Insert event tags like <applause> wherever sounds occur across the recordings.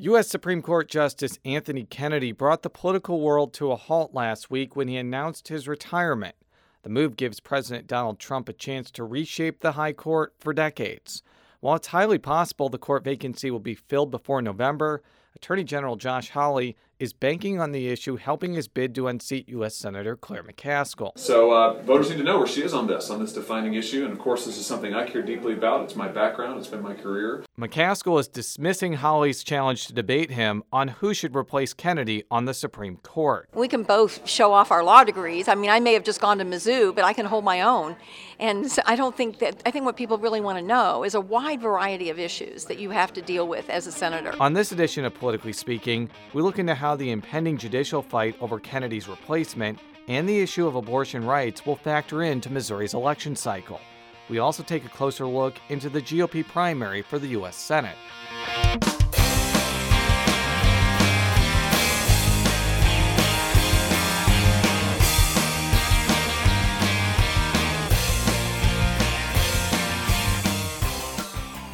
U.S. Supreme Court Justice Anthony Kennedy brought the political world to a halt last week when he announced his retirement. The move gives President Donald Trump a chance to reshape the High Court for decades. While it's highly possible the court vacancy will be filled before November, Attorney General Josh Hawley is banking on the issue helping his bid to unseat U.S. Senator Claire McCaskill. So uh, voters need to know where she is on this, on this defining issue. And of course, this is something I care deeply about. It's my background, it's been my career. McCaskill is dismissing Hawley's challenge to debate him on who should replace Kennedy on the Supreme Court. We can both show off our law degrees. I mean, I may have just gone to Mizzou, but I can hold my own. And I don't think that, I think what people really want to know is a wide variety of issues that you have to deal with as a senator. On this edition of Politically Speaking, we look into how the impending judicial fight over Kennedy's replacement and the issue of abortion rights will factor into Missouri's election cycle. We also take a closer look into the GOP primary for the U.S. Senate.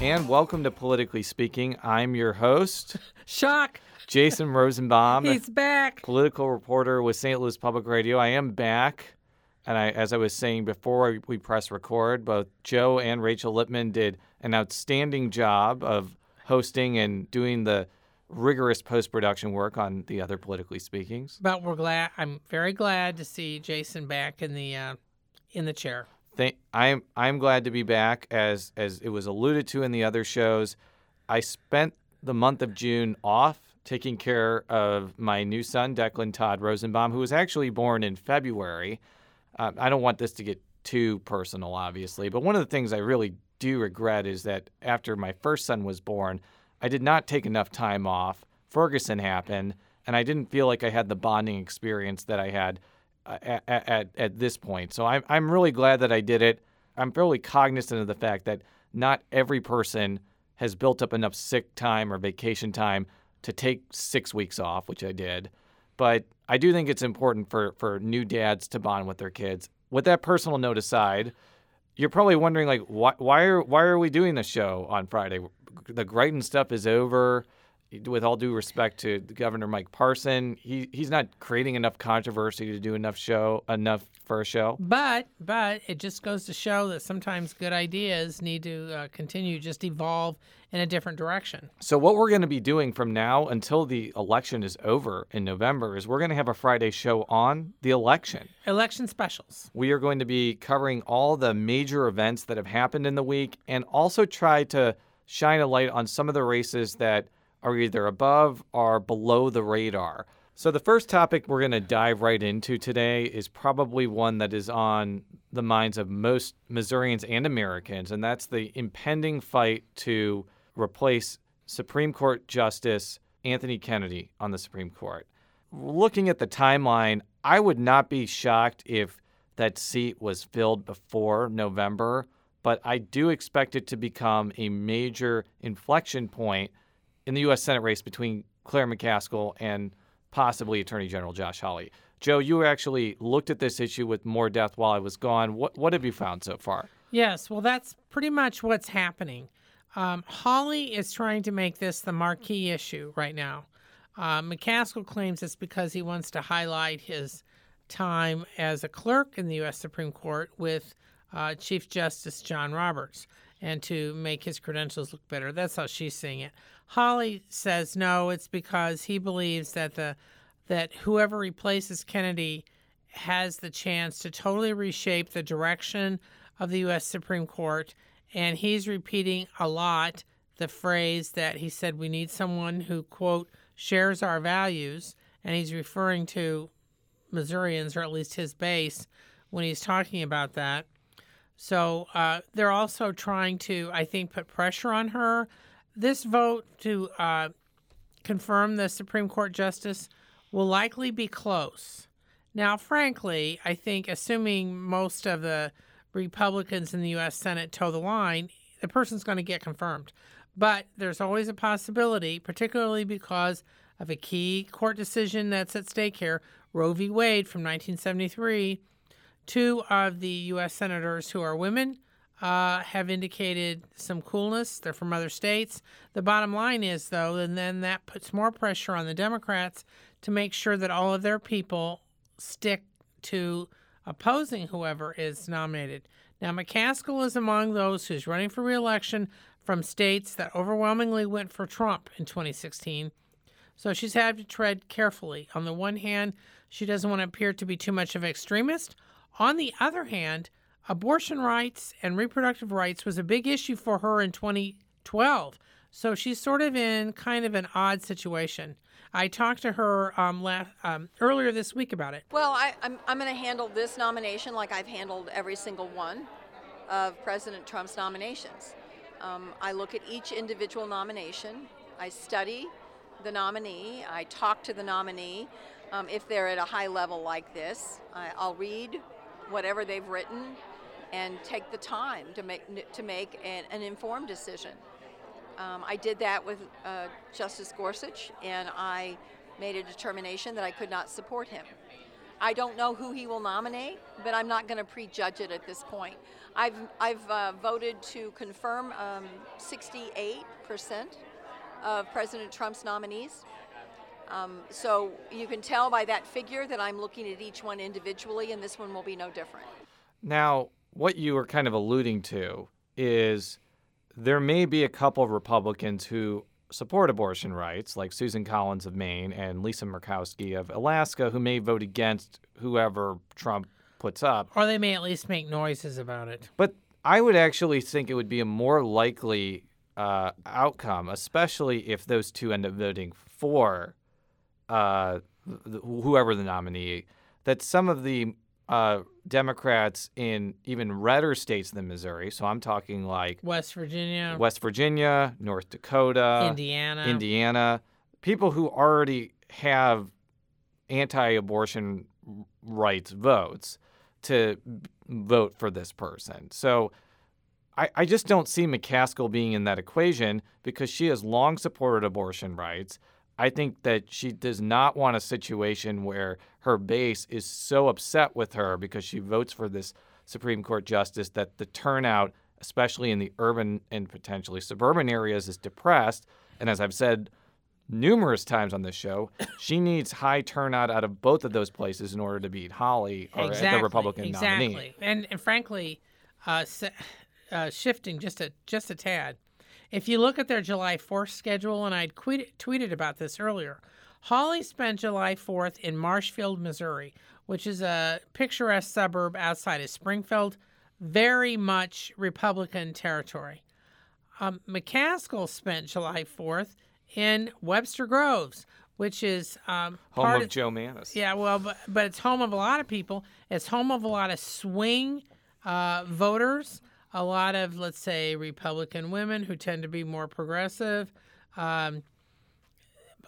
And welcome to Politically Speaking. I'm your host, <laughs> Shock. Jason Rosenbaum. He's back. Political reporter with St. Louis Public Radio. I am back. And I, as I was saying before we press record, both Jo and Rachel Lippman did an outstanding job of hosting and doing the rigorous post production work on the other politically speakings. But we're glad. I'm very glad to see Jason back in the uh, in the chair. Thank, I'm I'm glad to be back. As as it was alluded to in the other shows, I spent the month of June off taking care of my new son, Declan Todd Rosenbaum, who was actually born in February. Uh, I don't want this to get too personal, obviously, but one of the things I really do regret is that after my first son was born, I did not take enough time off. Ferguson happened, and I didn't feel like I had the bonding experience that I had uh, at, at, at this point. So I'm, I'm really glad that I did it. I'm fairly cognizant of the fact that not every person has built up enough sick time or vacation time to take six weeks off, which I did. But I do think it's important for, for new dads to bond with their kids. With that personal note aside, you're probably wondering like why why are why are we doing this show on Friday? The Greitens stuff is over. With all due respect to Governor Mike Parson, he he's not creating enough controversy to do enough show enough for a show. But but it just goes to show that sometimes good ideas need to uh, continue, just evolve in a different direction. So what we're going to be doing from now until the election is over in November is we're going to have a Friday show on the election. Election specials. We are going to be covering all the major events that have happened in the week and also try to shine a light on some of the races that are either above or below the radar. So, the first topic we're going to dive right into today is probably one that is on the minds of most Missourians and Americans, and that's the impending fight to replace Supreme Court Justice Anthony Kennedy on the Supreme Court. Looking at the timeline, I would not be shocked if that seat was filled before November, but I do expect it to become a major inflection point in the U.S. Senate race between Claire McCaskill and possibly Attorney General Josh Hawley. Jo, you actually looked at this issue with more depth while I was gone. What what have you found so far? Yes, well, that's pretty much what's happening. Um, Hawley is trying to make this the marquee issue right now. Uh, McCaskill claims it's because he wants to highlight his time as a clerk in the U.S. Supreme Court with uh, Chief Justice John Roberts and to make his credentials look better. That's how she's seeing it. Hawley says no, it's because he believes that the that whoever replaces Kennedy has the chance to totally reshape the direction of the U.S. Supreme Court, and he's repeating a lot the phrase that he said we need someone who quote shares our values, and he's referring to Missourians or at least his base when he's talking about that. So uh, they're also trying to, I think, put pressure on her this vote to uh, confirm the Supreme Court justice will likely be close. Now, frankly, I think assuming most of the Republicans in the U.S. Senate toe the line, the person's going to get confirmed. But there's always a possibility, particularly because of a key court decision that's at stake here Roe v. Wade from 1973. Two of the U.S. senators who are women uh, have indicated some coolness. They're from other states. The bottom line is, though, and then that puts more pressure on the Democrats to make sure that all of their people stick to opposing whoever is nominated. Now, McCaskill is among those who's running for reelection from states that overwhelmingly went for Trump in 2016. So she's had to tread carefully. On the one hand, she doesn't want to appear to be too much of an extremist. On the other hand, abortion rights and reproductive rights was a big issue for her in 2012. So she's sort of in kind of an odd situation. I talked to her um, last, um, earlier this week about it. Well, I, I'm, I'm going to handle this nomination like I've handled every single one of President Trump's nominations. Um, I look at each individual nomination, I study the nominee, I talk to the nominee. Um, if they're at a high level like this, I, I'll read whatever they've written and take the time to make to make an, an informed decision. Um, I did that with uh, Justice Gorsuch, and I made a determination that I could not support him. I don't know who he will nominate, but I'm not going to prejudge it at this point. I've, I've uh, voted to confirm um, 68% of President Trump's nominees. Um, so you can tell by that figure that I'm looking at each one individually, and this one will be no different. Now, what you were kind of alluding to is there may be a couple of Republicans who support abortion rights, like Susan Collins of Maine and Lisa Murkowski of Alaska, who may vote against whoever Trump puts up. Or they may at least make noises about it. But I would actually think it would be a more likely uh, outcome, especially if those two end up voting for uh, th- whoever the nominee, that some of the uh, Democrats in even redder states than Missouri, so I'm talking like West Virginia, West Virginia, North Dakota, Indiana, Indiana, people who already have anti-abortion rights votes to vote for this person. So I, I just don't see McCaskill being in that equation because she has long supported abortion rights. I think that she does not want a situation where her base is so upset with her because she votes for this Supreme Court justice that the turnout, especially in the urban and potentially suburban areas, is depressed. And as I've said numerous times on this show, she needs high turnout out of both of those places in order to beat Hawley or exactly, the Republican exactly. nominee. And, and frankly, uh, uh, shifting just a just a tad, if you look at their July 4th schedule, and I'd tweet, tweeted about this earlier, Hawley spent July 4th in Marshfield, Missouri, which is a picturesque suburb outside of Springfield, very much Republican territory. Um, McCaskill spent July 4th in Webster Groves, which is um, home part of Jo Mannies. Yeah, well, but, but it's home of a lot of people. It's home of a lot of swing uh, voters a lot of, let's say, Republican women who tend to be more progressive, um,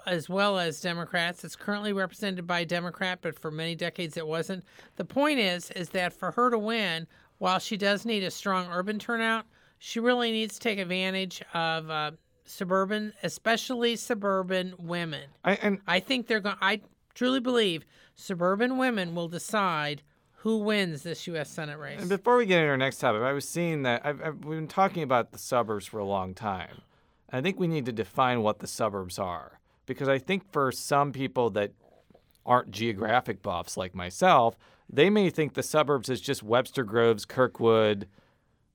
as well as Democrats. It's currently represented by a Democrat, but for many decades it wasn't. The point is, is that for her to win, while she does need a strong urban turnout, she really needs to take advantage of uh, suburban, especially suburban women. I, and I think they're going. I truly believe suburban women will decide who wins this U.S. Senate race. And before we get into our next topic, I was seeing that I've, I've, we've been talking about the suburbs for a long time. I think we need to define what the suburbs are because I think for some people that aren't geographic buffs like myself, they may think the suburbs is just Webster Groves, Kirkwood,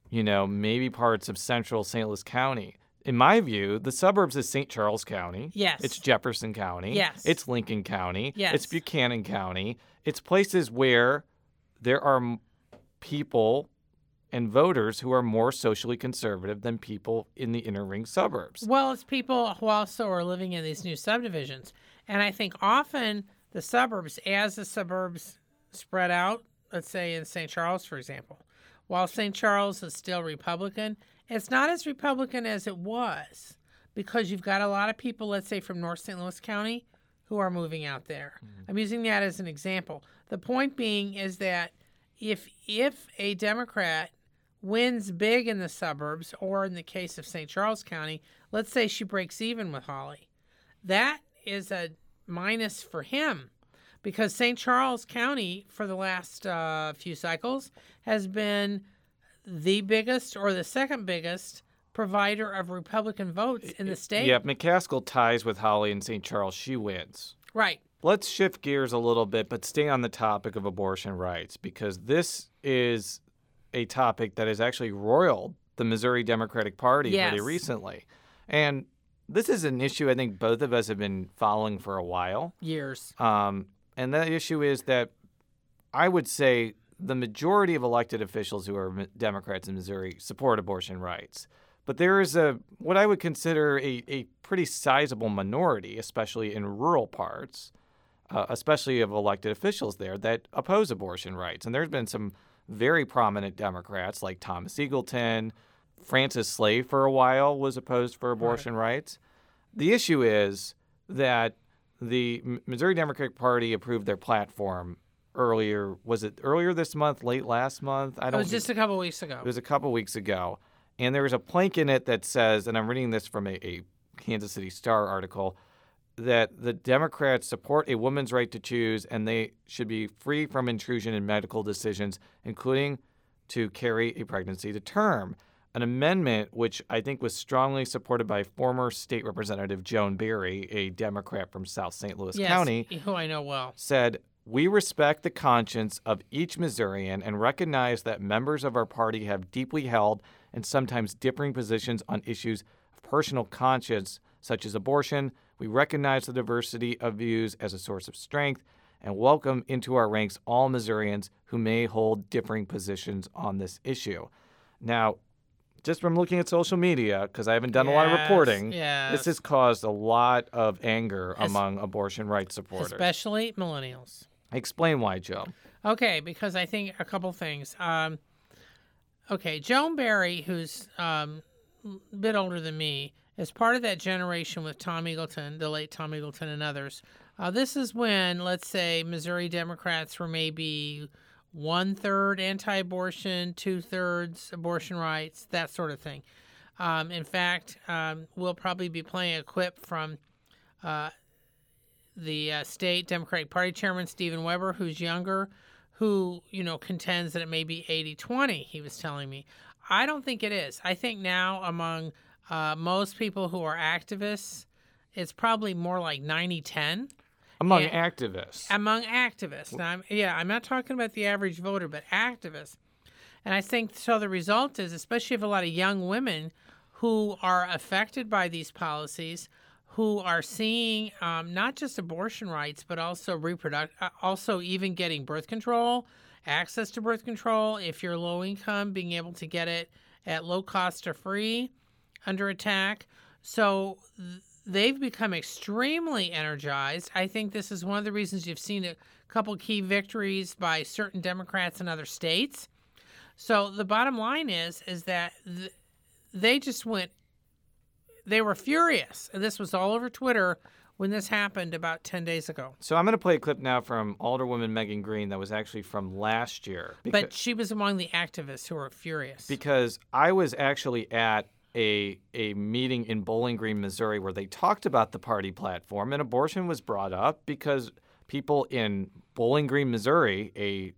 you know, maybe parts of central St. Louis County. In my view, the suburbs is St. Charles County. Yes. It's Jefferson County. Yes. It's Lincoln County. Yes. It's Buchanan County. It's places where there are people and voters who are more socially conservative than people in the inner ring suburbs. Well, it's people who also are living in these new subdivisions. And I think often the suburbs, as the suburbs spread out, let's say in St. Charles, for example, while St. Charles is still Republican, it's not as Republican as it was because you've got a lot of people, let's say from North St. Louis County, who are moving out there. Mm-hmm. I'm using that as an example. The point being is that if if a Democrat wins big in the suburbs, or in the case of St. Charles County, let's say she breaks even with Hawley, that is a minus for him because St. Charles County, for the last uh, few cycles, has been the biggest or the second biggest provider of Republican votes in the state. Yeah, McCaskill ties with Hawley in St. Charles. She wins. Right. Let's shift gears a little bit, but stay on the topic of abortion rights because this is a topic that has actually roiled the Missouri Democratic Party Yes. pretty recently. And this is an issue I think both of us have been following for a while. Years. Um, and that issue is that I would say the majority of elected officials who are Democrats in Missouri support abortion rights. But there is a what I would consider a, a pretty sizable minority, especially in rural parts, uh, especially of elected officials there, that oppose abortion rights. And there's been some very prominent Democrats like Thomas Eagleton, Francis Slay for a while was opposed for abortion rights. The issue is that the Missouri Democratic Party approved their platform earlier. Was it earlier this month? Late last month? I don't. It was just a couple weeks ago. It was a couple weeks ago, and there was a plank in it that says, and I'm reading this from a, a Kansas City Star article, that the Democrats support a woman's right to choose, and they should be free from intrusion in medical decisions, including to carry a pregnancy to term. An amendment which I think was strongly supported by former state representative Joan Barry, a Democrat from South St. Louis yes, County, <laughs> who I know well. said, We respect the conscience of each Missourian and recognize that members of our party have deeply held and sometimes differing positions on issues of personal conscience, such as abortion. We recognize the diversity of views as a source of strength and welcome into our ranks all Missourians who may hold differing positions on this issue. Now, just from looking at social media, because I haven't done a lot of reporting, yes. this has caused a lot of anger Es- among abortion rights supporters. Especially millennials. Explain why, Jo. Okay, because I think a couple things. Um, okay, Joan Barry, who's um, a bit older than me, is part of that generation with Tom Eagleton, the late Tom Eagleton, and others. Uh, this is when, let's say, Missouri Democrats were maybe one third anti abortion, two thirds abortion rights, that sort of thing. Um, in fact, um, we'll probably be playing a clip from uh, the uh, state Democratic Party chairman, Stephen Webber, who's younger, who, you know, contends that it may be 80 20, he was telling me. I don't think it is. I think now, among uh, most people who are activists, it's probably more like 90 10 Among Yeah. activists. among activists. Now, I'm, yeah, I'm not talking about the average voter, but activists. And I think so. The result is, especially of a lot of young women who are affected by these policies, who are seeing um, not just abortion rights, but also reproduct, uh, also even getting birth control, access to birth control. If you're low income, being able to get it at low cost or free, under attack. So th- they've become extremely energized. I think this is one of the reasons you've seen a couple key victories by certain Democrats in other states. So the bottom line is is that th- they just went they were furious. And this was all over Twitter when this happened about 10 days ago. so I'm going to play a clip now from Alderwoman Megan Green that was actually from last year. Because, But she was among the activists who were furious. because I was actually at a a meeting in Bowling Green, Missouri, where they talked about the party platform and abortion was brought up because people in Bowling Green, Missouri, a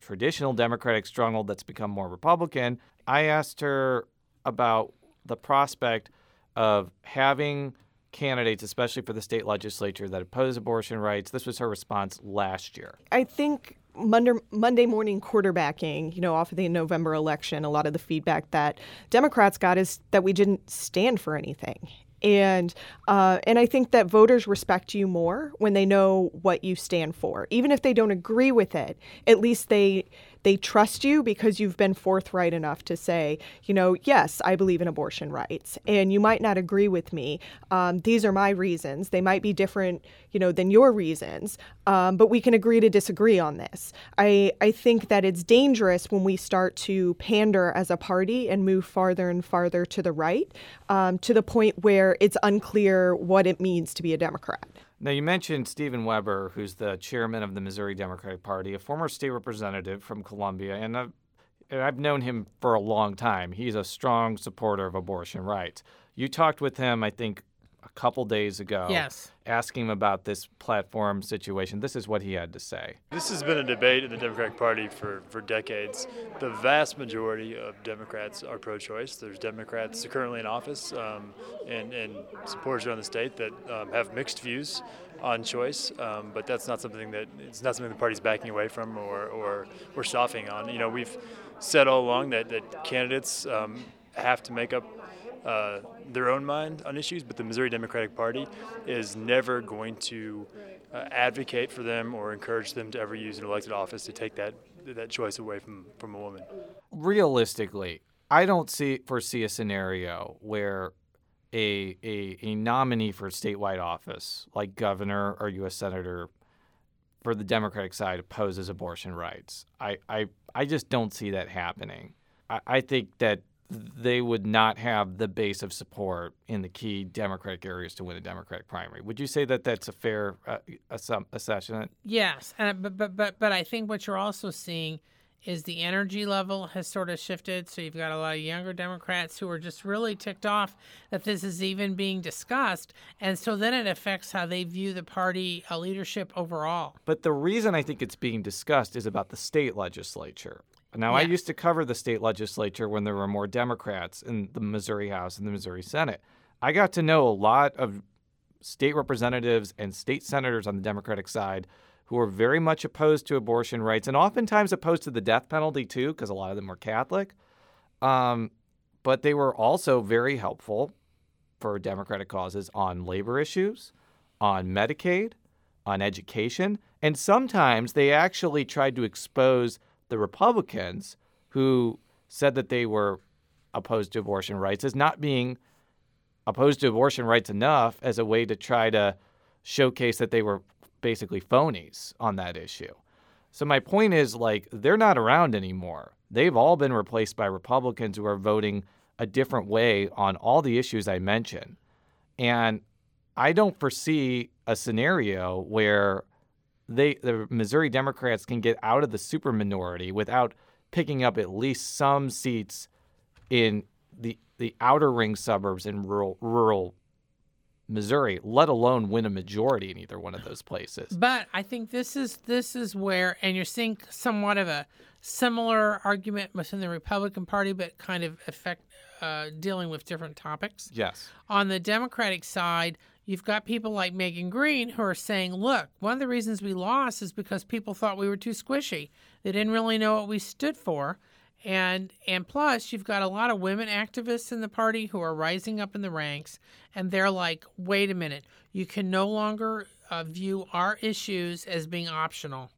traditional Democratic stronghold that's become more Republican, I asked her about the prospect of having candidates, especially for the state legislature, that oppose abortion rights. This was her response last year. I think Monday, morning quarterbacking, you know, off of the November election, a lot of the feedback that Democrats got is that we didn't stand for anything. And uh, and I think that voters respect you more when they know what you stand for, even if they don't agree with it. At least they they trust you because you've been forthright enough to say, you know, yes, I believe in abortion rights, and you might not agree with me. Um, these are my reasons. They might be different, you know, than your reasons, um, but we can agree to disagree on this. I I think that it's dangerous when we start to pander as a party and move farther and farther to the right, um, to the point where it's unclear what it means to be a Democrat. Now, you mentioned Stephen Webber, who's the chairman of the Missouri Democratic Party, a former state representative from Columbia, and I've, and I've known him for a long time. He's a strong supporter of abortion rights. You talked with him, I think, couple days ago. Yes. Asking him about this platform situation. This is what he had to say. This has been a debate in the Democratic Party for, for decades. The vast majority of Democrats are pro choice. There's Democrats currently in office um, and, and supporters around the state that um, have mixed views on choice, um, but that's not something that it's not something the party's backing away from or, or, or softening on. You know, we've said all along that, that candidates um, have to make up uh, their own mind on issues, but the Missouri Democratic Party is never going to uh, advocate for them or encourage them to ever use an elected office to take that that choice away from, from a woman. Realistically, I don't see foresee a scenario where a, a, a nominee for statewide office, like governor or U.S. senator, for the Democratic side opposes abortion rights. I, I, I just don't see that happening. I, I think that they would not have the base of support in the key Democratic areas to win a Democratic primary. Would you say that that's a fair uh, assessment? Yes, and but but but but I think what you're also seeing is the energy level has sort of shifted. So you've got a lot of younger Democrats who are just really ticked off that this is even being discussed. And so then it affects how they view the party uh, leadership overall. But the reason I think it's being discussed is about the state legislature. Now, yeah. I used to cover the state legislature when there were more Democrats in the Missouri House and the Missouri Senate. I got to know a lot of state representatives and state senators on the Democratic side who are very much opposed to abortion rights and oftentimes opposed to the death penalty too, because a lot of them were Catholic. Um, but they were also very helpful for Democratic causes on labor issues, on Medicaid, on education, and sometimes they actually tried to expose the Republicans who said that they were opposed to abortion rights as not being opposed to abortion rights enough as a way to try to showcase that they were basically phonies on that issue. So my point is like they're not around anymore. They've all been replaced by Republicans who are voting a different way on all the issues I mentioned. And I don't foresee a scenario where they the Missouri Democrats can get out of the super minority without picking up at least some seats in the the outer ring suburbs in rural rural Missouri, let alone win a majority in either one of those places. But I think this is this is where, and you're seeing somewhat of a similar argument within the Republican Party, but kind of effect uh, dealing with different topics. Yes. On the Democratic side, you've got people like Megan Green who are saying, look, one of the reasons we lost is because people thought we were too squishy. They didn't really know what we stood for. And and plus you've got a lot of women activists in the party who are rising up in the ranks and they're like wait a minute. You can no longer uh, view our issues as being optional.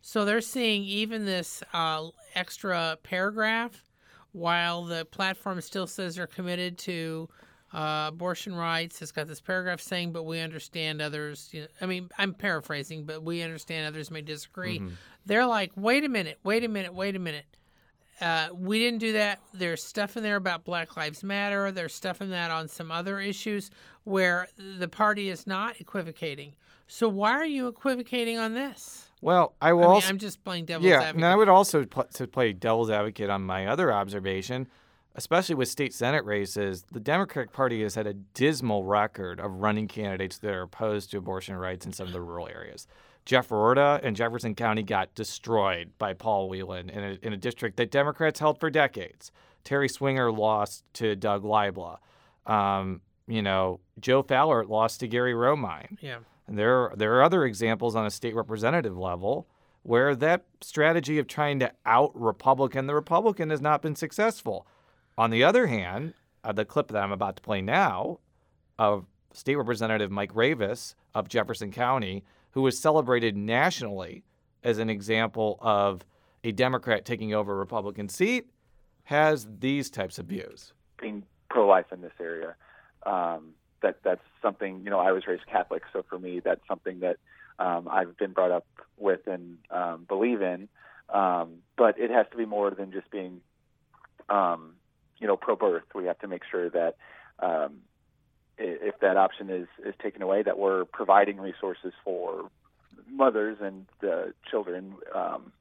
So they're seeing even this uh, extra paragraph while the platform still says they're committed to uh, abortion rights it's got this paragraph saying but we understand others you know, i mean i'm paraphrasing but we understand others may disagree mm-hmm. they're like wait a minute wait a minute wait a minute uh, we didn't do that. There's stuff in there about Black Lives Matter. There's stuff in that on some other issues where the party is not equivocating. So why are you equivocating on this? Well, I will. I I'm just playing devil's yeah, advocate. and I would also pl- to play devil's advocate on my other observation, especially with state senate races. The Democratic Party has had a dismal record of running candidates that are opposed to abortion rights in some of the rural areas. Jeff Roorda in Jefferson County got destroyed by Paul Wieland in a, in a district that Democrats held for decades. Terry Swinger lost to Doug Libla. Um, you know, Joe Fallert lost to Gary Romine. Yeah. And there, there are other examples on a state representative level where that strategy of trying to out Republican the Republican has not been successful. On the other hand, uh, the clip that I'm about to play now of State Representative Mike Revis of Jefferson County who was celebrated nationally as an example of a Democrat taking over a Republican seat, has these types of views. Being pro-life in this area, um, that that's something you know. I was raised Catholic, so for me, that's something that um, I've been brought up with and um, believe in. Um, but it has to be more than just being, um, you know, pro-birth. We have to make sure that um, if that option is is taken away, that we're providing resources for mothers and the children um,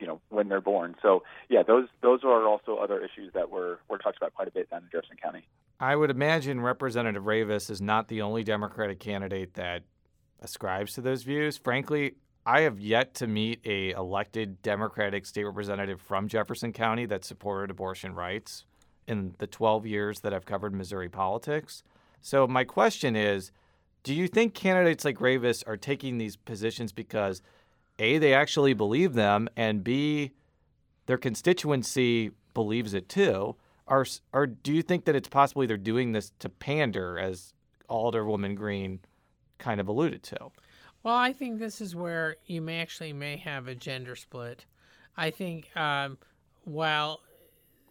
you know when they're born. So yeah, those those are also other issues that were were talked about quite a bit down in Jefferson County. I would imagine Representative Revis is not the only Democratic candidate that ascribes to those views. Frankly, I have yet to meet a elected Democratic state representative from Jefferson County that supported abortion rights in the 12 years that I've covered Missouri politics. So my question is, do you think candidates like Revis are taking these positions because A, they actually believe them, and B, their constituency believes it too? Or, or do you think that it's possibly they're doing this to pander, as Alderwoman Green kind of alluded to? Well, I think this is where you may actually may have a gender split. I think um, while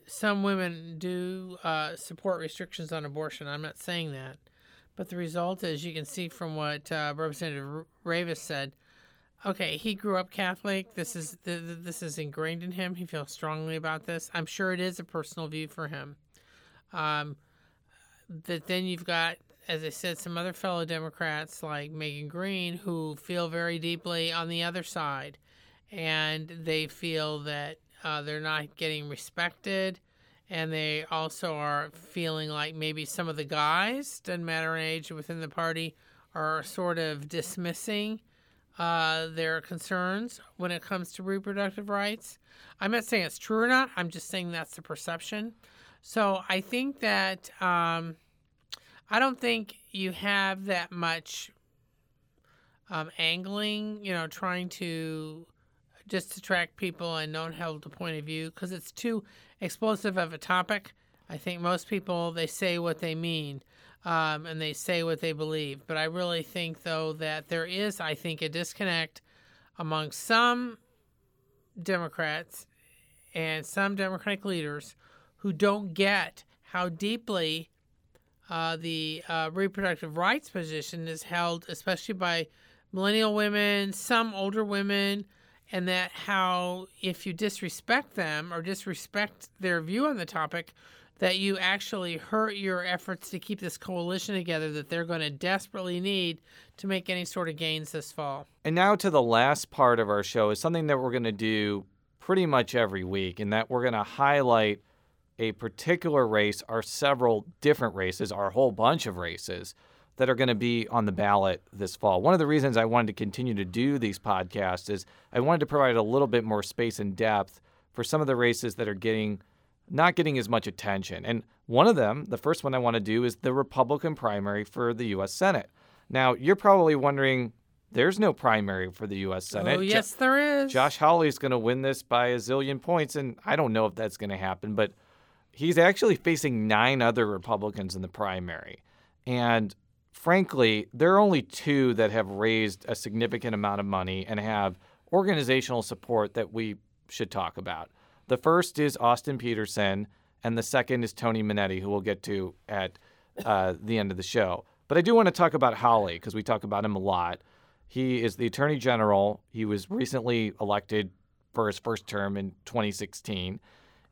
some women do uh, support restrictions on abortion, I'm not saying that, but the result is you can see from what uh, Representative Revis said. Okay, he grew up Catholic. This is this is ingrained in him. He feels strongly about this. I'm sure it is a personal view for him. Um, that then you've got as I said, some other fellow Democrats like Megan Green who feel very deeply on the other side, and they feel that uh, they're not getting respected, and they also are feeling like maybe some of the guys, doesn't matter in age within the party, are sort of dismissing uh, their concerns when it comes to reproductive rights. I'm not saying it's true or not. I'm just saying that's the perception. So I think that. Um, I don't think you have that much um, angling, you know, trying to just to track people and don't hold the point of view because it's too explosive of a topic. I think most people they say what they mean um, and they say what they believe. But I really think though that there is, I think, a disconnect among some Democrats and some Democratic leaders who don't get how deeply uh, the uh, reproductive rights position is held, especially by millennial women, some older women, and that how if you disrespect them or disrespect their view on the topic, that you actually hurt your efforts to keep this coalition together that they're going to desperately need to make any sort of gains this fall. And now to the last part of our show is something that we're going to do pretty much every week, and that we're going to highlight a particular race or several different races, or a whole bunch of races that are going to be on the ballot this fall. One of the reasons I wanted to continue to do these podcasts is I wanted to provide a little bit more space and depth for some of the races that are getting not getting as much attention. And one of them, the first one I want to do is the Republican primary for the US Senate. Now, you're probably wondering there's no primary for the U.S. Oh, Senate. Oh, yes, there is. Josh Hawley's going to win this by a zillion points, and I don't know if that's going to happen, but he's actually facing nine other Republicans in the primary. And frankly, there are only two that have raised a significant amount of money and have organizational support that we should talk about. The first is Austin Petersen, and the second is Tony Monetti, who we'll get to at uh, the end of the show. But I do want to talk about Hawley because we talk about him a lot. He is the Attorney General. He was recently elected for his first term in 2016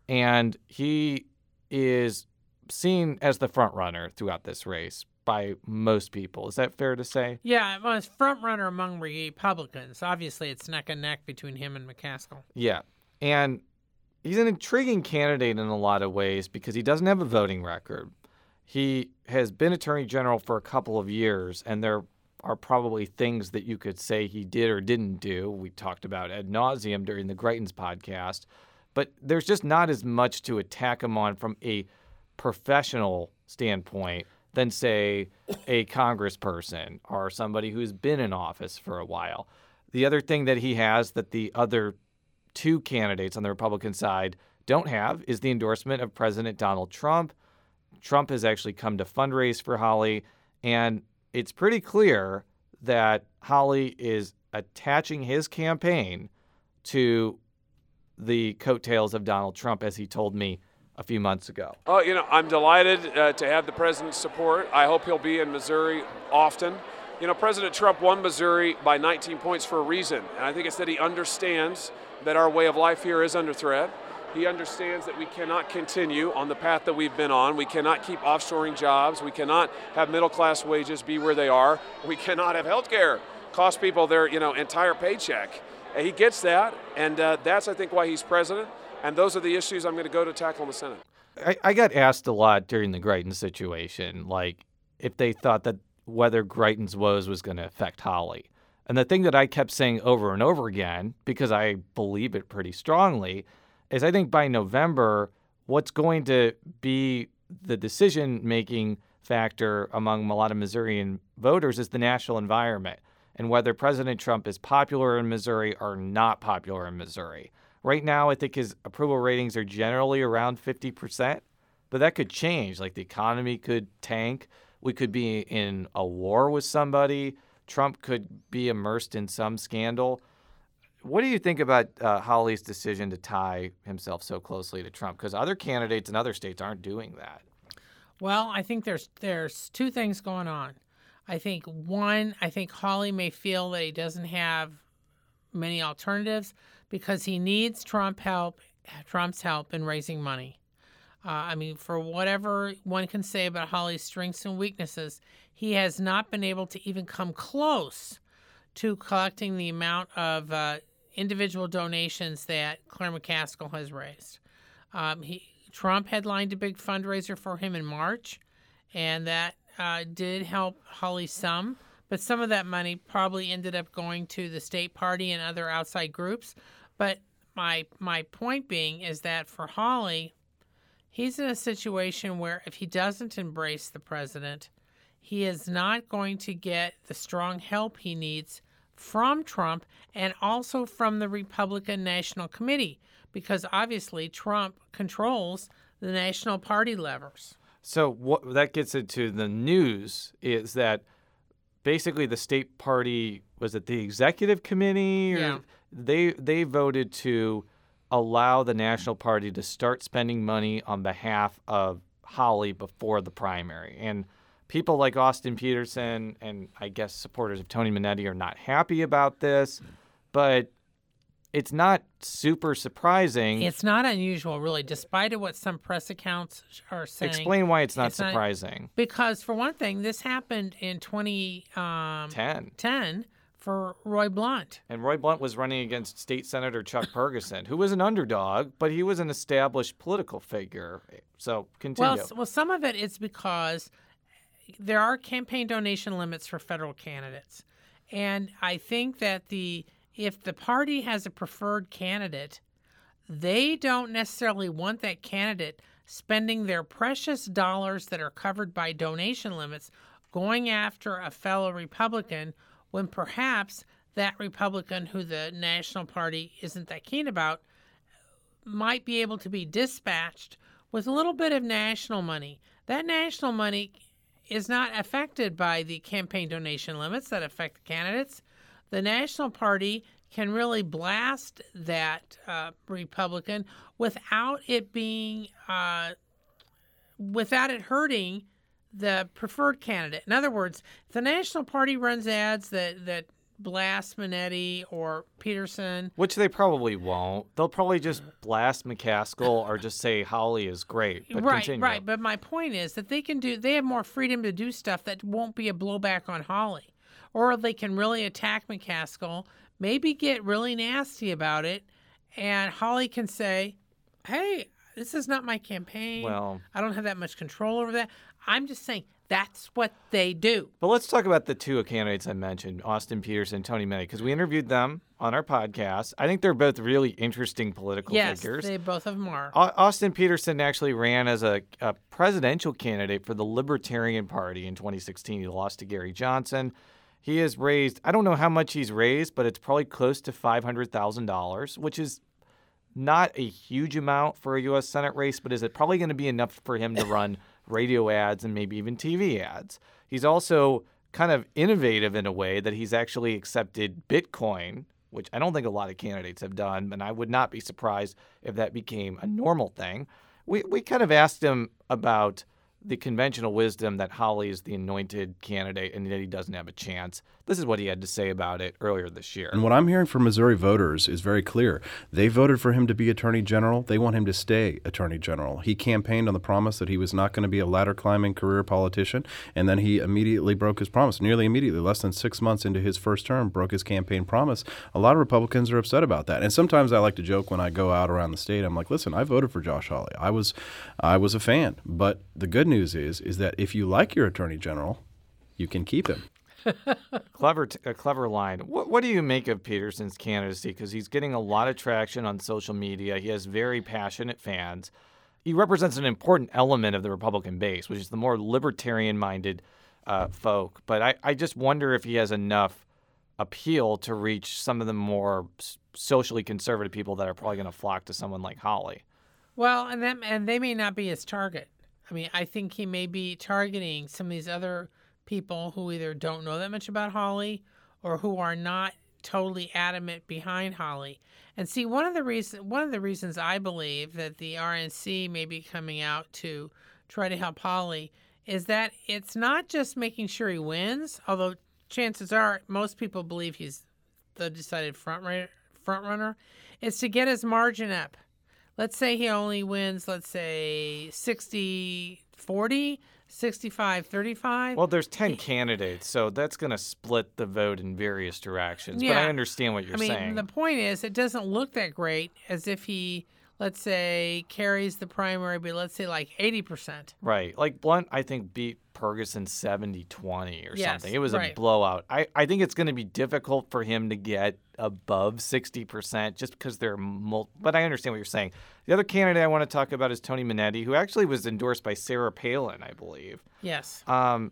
and he is seen as the front runner throughout this race by most people. Is that fair to say? Yeah, well, it's front runner among Republicans. Obviously, it's neck and neck between him and McCaskill. Yeah, and he's an intriguing candidate in a lot of ways because he doesn't have a voting record. He has been attorney general for a couple of years, and there are probably things that you could say he did or didn't do. We talked about ad nauseum during the Greitens podcast but there's just not as much to attack him on from a professional standpoint than say a congressperson or somebody who's been in office for a while. The other thing that he has that the other two candidates on the Republican side don't have is the endorsement of President Donald Trump. Trump has actually come to fundraise for Hawley, and it's pretty clear that Hawley is attaching his campaign to the coattails of Donald Trump, as he told me a few months ago. Oh, you know, I'm delighted uh, to have the president's support. I hope he'll be in Missouri often. You know, President Trump won Missouri by 19 points for a reason, and I think it's that he understands that our way of life here is under threat. He understands that we cannot continue on the path that we've been on. We cannot keep offshoring jobs. We cannot have middle class wages be where they are. We cannot have health care cost people their you know entire paycheck And he gets that, and uh, that's, I think, why he's president. And those are the issues I'm going to go to tackle in the Senate. I, I got asked a lot during the Greitens situation, like if they thought that whether Greitens woes was going to affect Hawley. And the thing that I kept saying over and over again, because I believe it pretty strongly, is I think by November, what's going to be the decision making factor among a lot of Missourian voters is the national environment and whether President Trump is popular in Missouri or not popular in Missouri. Right now, I think his approval ratings are generally around 50%, but that could change. Like the economy could tank. We could be in a war with somebody. Trump could be immersed in some scandal. What do you think about uh, Hawley's decision to tie himself so closely to Trump? Because other candidates in other states aren't doing that. Well, I think there's there's two things going on. I think one, I think Hawley may feel that he doesn't have many alternatives because he needs Trump help, Trump's help in raising money. Uh, I mean, for whatever one can say about Hawley's strengths and weaknesses, he has not been able to even come close to collecting the amount of uh, individual donations that Claire McCaskill has raised. Um, he, Trump headlined a big fundraiser for him in March, and that uh, did help Hawley some, but some of that money probably ended up going to the state party and other outside groups. But my my point being is that for Hawley, he's in a situation where if he doesn't embrace the president, he is not going to get the strong help he needs from Trump and also from the Republican National Committee because obviously Trump controls the national party levers. So what that gets into the news is that basically the state party was it the executive committee or Yeah. They they voted to allow the national party to start spending money on behalf of Hawley before the primary. And people like Austin Petersen and I guess supporters of Tony Monetti are not happy about this but it's not super surprising. It's not unusual, really, despite what some press accounts are saying. explain why it's not It's not- surprising. Because, for one thing, this happened in 2010 um, 10 for Roy Blunt. And Roy Blunt was running against State Senator Chuck <laughs> Purgason, who was an underdog, but he was an established political figure. So continue. Well, well, some of it is because there are campaign donation limits for federal candidates, and I think that the if the party has a preferred candidate, they don't necessarily want that candidate spending their precious dollars that are covered by donation limits going after a fellow Republican when perhaps that Republican who the National Party isn't that keen about might be able to be dispatched with a little bit of national money. That national money is not affected by the campaign donation limits that affect the candidates. The National Party can really blast that uh, Republican without it being, uh, without it hurting the preferred candidate. In other words, if the National Party runs ads that that blast Monetti or Petersen, Which they probably won't. They'll probably just blast McCaskill or just say Hawley is great. But right, continue. right. But my point is that they can do. They have more freedom to do stuff that won't be a blowback on Hawley, or they can really attack McCaskill. Maybe get really nasty about it, and Hawley can say, "Hey, this is not my campaign. Well- I don't have that much control over that. I'm just saying that's what they do." But let's talk about the two candidates I mentioned, Austin Petersen and Tony Monetti, because we interviewed them on our podcast. I think they're both really interesting political yes, figures. they both of them are. Au- Austin Petersen actually ran as a, a presidential candidate for the Libertarian Party in 2016. He lost to Gary Johnson. He has raised, I don't know how much he's raised, but it's probably close to $500,000, which is not a huge amount for a U.S. Senate race, but is it probably going to be enough for him to run radio ads and maybe even TV ads? He's also kind of innovative in a way that he's actually accepted Bitcoin, which I don't think a lot of candidates have done, and I would not be surprised if that became a normal thing. We, we kind of asked him about the conventional wisdom that Hawley is the anointed candidate and that he doesn't have a chance. This is what he had to say about it earlier this year. And what I'm hearing from Missouri voters is very clear. They voted for him to be Attorney General. They want him to stay Attorney General. He campaigned on the promise that he was not going to be a ladder climbing career politician, and then he immediately broke his promise. Nearly immediately, less than six months into his first term, broke his campaign promise. A lot of Republicans are upset about that. And sometimes I like to joke when I go out around the state. I'm like, listen, I voted for Josh Hawley. I was, I was a fan. But the good news is, is that if you like your Attorney General, you can keep him. <laughs> clever, t- a clever line. What, what do you make of Petersen's candidacy? Because he's getting a lot of traction on social media. He has very passionate fans. He represents an important element of the Republican base, which is the more libertarian-minded uh, folk. But I, I just wonder if he has enough appeal to reach some of the more socially conservative people that are probably going to flock to someone like Hawley. Well, and them and they may not be his target. I mean, I think he may be targeting some of these other people who either don't know that much about Hawley or who are not totally adamant behind Hawley. And see, one of the reason one of the reasons I believe that the RNC may be coming out to try to help Hawley is that it's not just making sure he wins, although chances are most people believe he's the decided front runner, front runner. It's to get his margin up. Let's say he only wins, let's say 60 40 65 35 well there's 10 candidates so that's going to split the vote in various directions yeah. but i understand what you're I mean, saying the point is it doesn't look that great as if he let's say carries the primary but let's say like 80% right like blunt i think beat Ferguson 70 20 or yes, something. It was right. a blowout. I, I think it's going to be difficult for him to get above 60% just because they're, mul- but I understand what you're saying. The other candidate I want to talk about is Tony Monetti, who actually was endorsed by Sarah Palin, I believe. Yes. Um,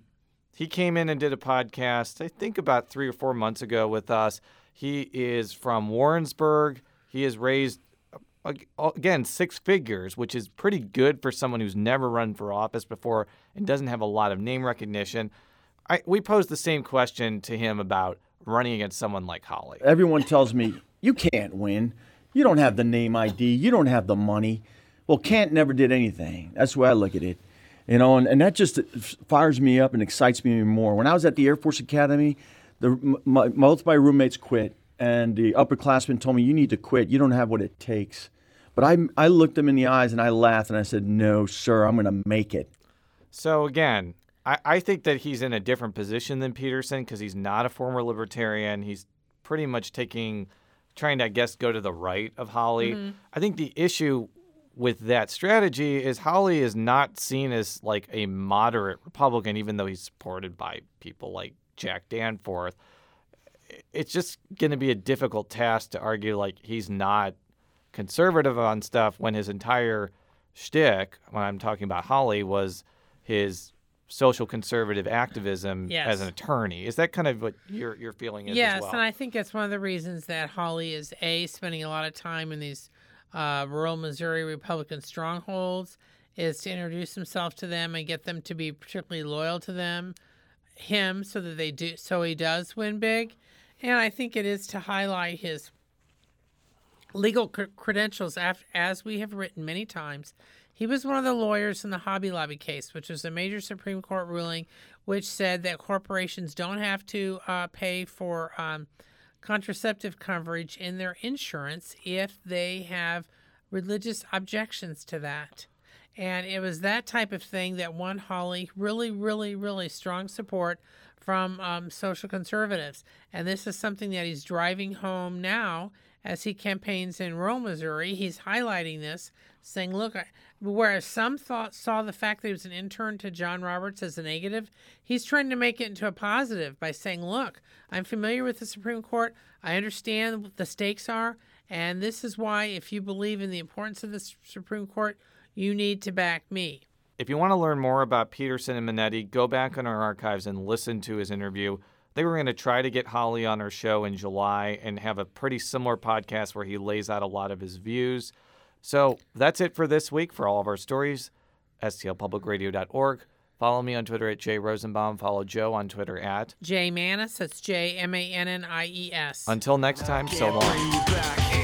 he came in and did a podcast, I think about three or four months ago with us. He is from Warrensburg. He has raised again six figures, which is pretty good for someone who's never run for office before and doesn't have a lot of name recognition. I, we posed the same question to him about running against someone like Hawley. Everyone tells me you can't win. You don't have the name ID. You don't have the money. Well, Kent never did anything. That's the way I look at it. You know, and, and that just fires me up and excites me more. When I was at the Air Force Academy, the, my, both my roommates quit, and the upperclassmen told me, You need to quit. You don't have what it takes. But I, I looked him in the eyes and I laughed and I said, No, sir, I'm going to make it. So, again, I, I think that he's in a different position than Petersen because he's not a former libertarian. He's pretty much taking, trying to, I guess, go to the right of Hawley. Mm-hmm. I think the issue with that strategy is Hawley is not seen as like a moderate Republican, even though he's supported by people like Jack Danforth. It's just going to be a difficult task to argue like he's not conservative on stuff when his entire shtick, when I'm talking about Hawley, was his social conservative activism yes. as an attorney. Is that kind of what your your feeling is? Yes, well? and I think that's one of the reasons that Hawley is a spending a lot of time in these uh, rural Missouri Republican strongholds is to introduce himself to them and get them to be particularly loyal to them, him, so that they do so he does win big. And I think it is to highlight his legal cr- credentials, as we have written many times. He was one of the lawyers in the Hobby Lobby case, which was a major Supreme Court ruling which said that corporations don't have to uh, pay for um, contraceptive coverage in their insurance if they have religious objections to that. And it was that type of thing that won Hawley really, really, really strong support from um, social conservatives. And this is something that he's driving home now as he campaigns in rural Missouri. He's highlighting this, saying, look, whereas some thought saw the fact that he was an intern to John Roberts as a negative, he's trying to make it into a positive by saying, look, I'm familiar with the Supreme Court. I understand what the stakes are. And this is why, if you believe in the importance of the Supreme Court, you need to back me. If you want to learn more about Petersen and Monetti, go back in our archives and listen to his interview they were going to try to get Hawley on our show in July and have a pretty similar podcast where he lays out a lot of his views. So that's it for this week. For all of our stories, stlpublicradio.org. Follow me on Twitter at Jay Rosenbaum. Follow Jo on Twitter at Jay Mannies. That's J M A N N I E S. Until next time, so long.